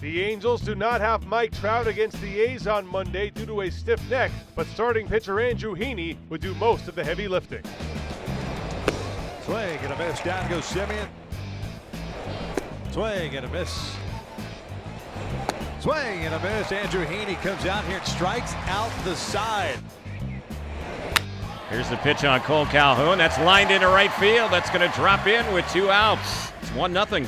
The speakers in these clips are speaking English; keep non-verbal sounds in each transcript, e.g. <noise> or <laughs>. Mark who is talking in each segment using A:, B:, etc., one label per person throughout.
A: The Angels do not have Mike Trout against the A's on Monday due to a stiff neck, but starting pitcher Andrew Heaney would do most of the heavy lifting.
B: Swing and a miss. Down goes Semien. Swing and a miss. Swing and a miss. Andrew Heaney comes out here and strikes out the side.
C: Here's the pitch on Kole Calhoun. That's lined into right field. That's going to drop in with two outs. It's 1 0.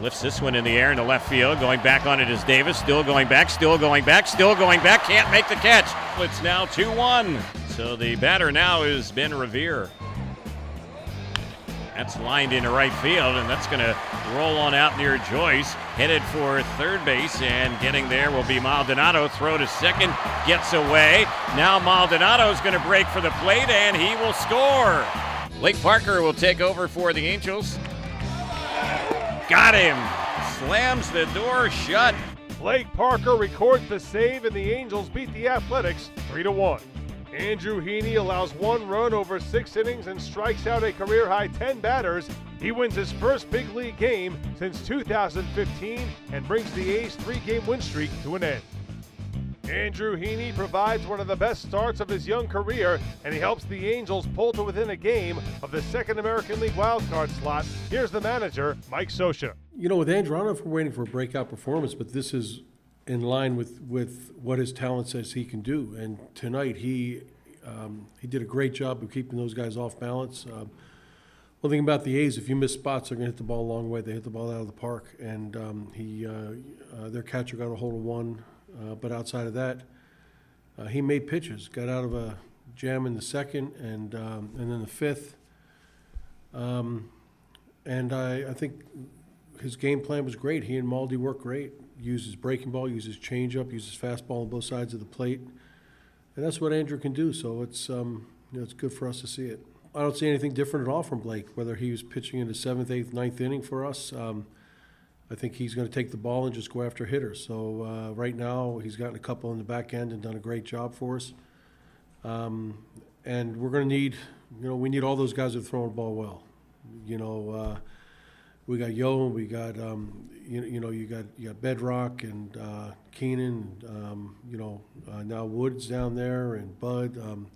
C: Lifts this one in the air in the left field. Going back on it is Davis. Still going back, still going back, still going back. Can't make the catch. It's now 2 1. So the batter now is Ben Revere. That's lined into right field, and that's going to roll on out near Joyce. Headed for third base, and getting there will be Maldonado. Throw to second, gets away. Now Maldonado is going to break for the plate, and he will score. Blake Parker will take over for the Angels. Got him. Slams the door shut.
A: Blake Parker records the save, and the Angels beat the Athletics 3 to 1. Andrew Heaney allows one run over six innings and strikes out a career high 10 batters. He wins his first big league game since 2015 and brings the A's three game win streak to an end. Andrew Heaney provides one of the best starts of his young career, and he helps the Angels pull to within a game of the second American League wildcard slot. Here's the manager, Mike Scioscia.
D: You know, with Andrew, I don't know if we're waiting for a breakout performance, but this is in line with, with what his talent says he can do. And tonight, he um, he did a great job of keeping those guys off balance. Um, one thing about the A's, if you miss spots, they're going to hit the ball a long way. They hit the ball out of the park, and um, he uh, uh, their catcher got a hold of one, uh, but outside of that, uh, he made pitches. Got out of a jam in the second, and um, and then the fifth. Um, and I, I think his game plan was great. He and Maldi worked great. Uses breaking ball, uses changeup, uses fastball on both sides of the plate, and that's what Andrew can do. So it's um, you know it's good for us to see it. I don't see anything different at all from Blake. Whether he was pitching in the seventh, eighth, ninth inning for us, um, I think he's going to take the ball and just go after hitters. So uh, right now he's gotten a couple in the back end and done a great job for us. Um, and we're going to need, you know, we need all those guys that throwing the ball well. You know. Uh, we got Yo, we got um, you, you, know you got you got Bedrock and uh, Keynan, um, you know uh, now Woods down there and Bud. Um,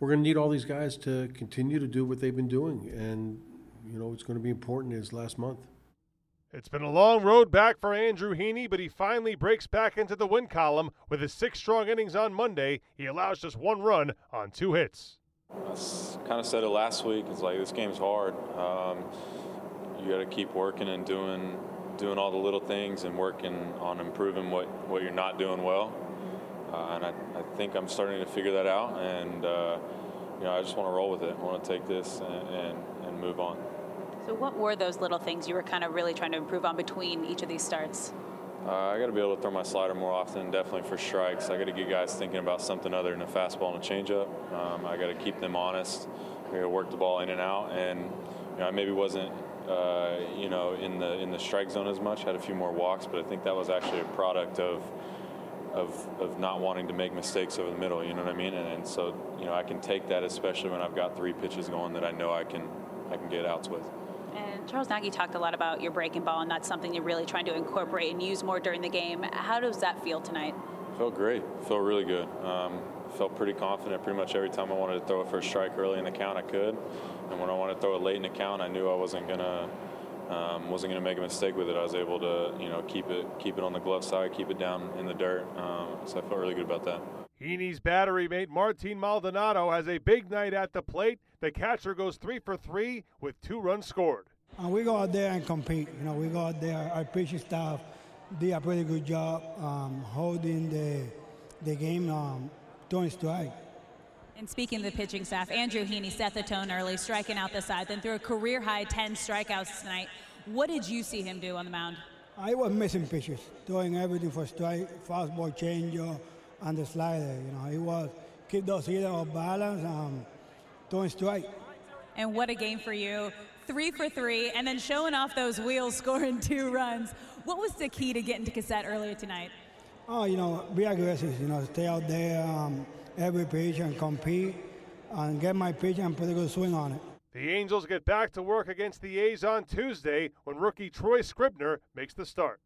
D: we're going to need all these guys to continue to do what they've been doing, and you know it's going to be important as last month.
A: It's been a long road back for Andrew Heaney, but he finally breaks back into the win column with his six strong innings on Monday. He allows just one run on two hits.
E: I kind of said it last week. It's like this game's hard. Um, you got to keep working and doing doing all the little things and working on improving what, what you're not doing well. Uh, and I, I think I'm starting to figure that out. And, uh, you know, I just want to roll with it. I want to take this and, and, and move on.
F: So, what were those little things you were kind of really trying to improve on between each of these starts?
E: Uh, I got to be able to throw my slider more often, definitely for strikes. I got to get guys thinking about something other than a fastball and a changeup. Um, I got to keep them honest. I got to work the ball in and out. And, you know, I maybe wasn't uh, you know, in the in the strike zone as much. Had a few more walks, but I think that was actually a product of of, of not wanting to make mistakes over the middle. You know what I mean? And, and so you know, I can take that, especially when I've got three pitches going that I know I can I can get outs with.
F: And Charles Nagy talked a lot about your breaking ball, and that's something you're really trying to incorporate and use more during the game. How does that feel tonight?
E: Felt great. Felt really good. Um, felt pretty confident pretty much every time I wanted to throw a first strike early in the count, I could. And when I wanted to throw it late in the count, I knew I wasn't to um, wasn't to make a mistake with it. I was able to, you know, keep it keep it on the glove side, keep it down in the dirt. Um, so I felt really good about that.
A: Heaney's battery mate Martin Maldonado has a big night at the plate. The catcher goes three for three with two runs scored.
G: And we go out there and compete. You know, we go out there. Our pitching staff did a pretty good job um, holding the the game um, doing strike.
F: And speaking of the pitching staff, Andrew Heaney set the tone early, striking out the side, then threw a career high 10 strikeouts tonight. What did you see him do on the mound?
G: I was missing pitches, doing everything for strike, fastball changer, and the slider. You know, he was keep those hitters off balance, um, doing strike.
F: And what a game for you. Three for three, and then showing off those wheels, <laughs> scoring two runs. What was the key to getting to Gossett earlier tonight?
G: Oh, you know, be aggressive, you know, stay out there um, every pitch and compete and get my pitch and put a good swing on it.
A: The Angels get back to work against the A's on Tuesday when rookie Troy Scribner makes the start.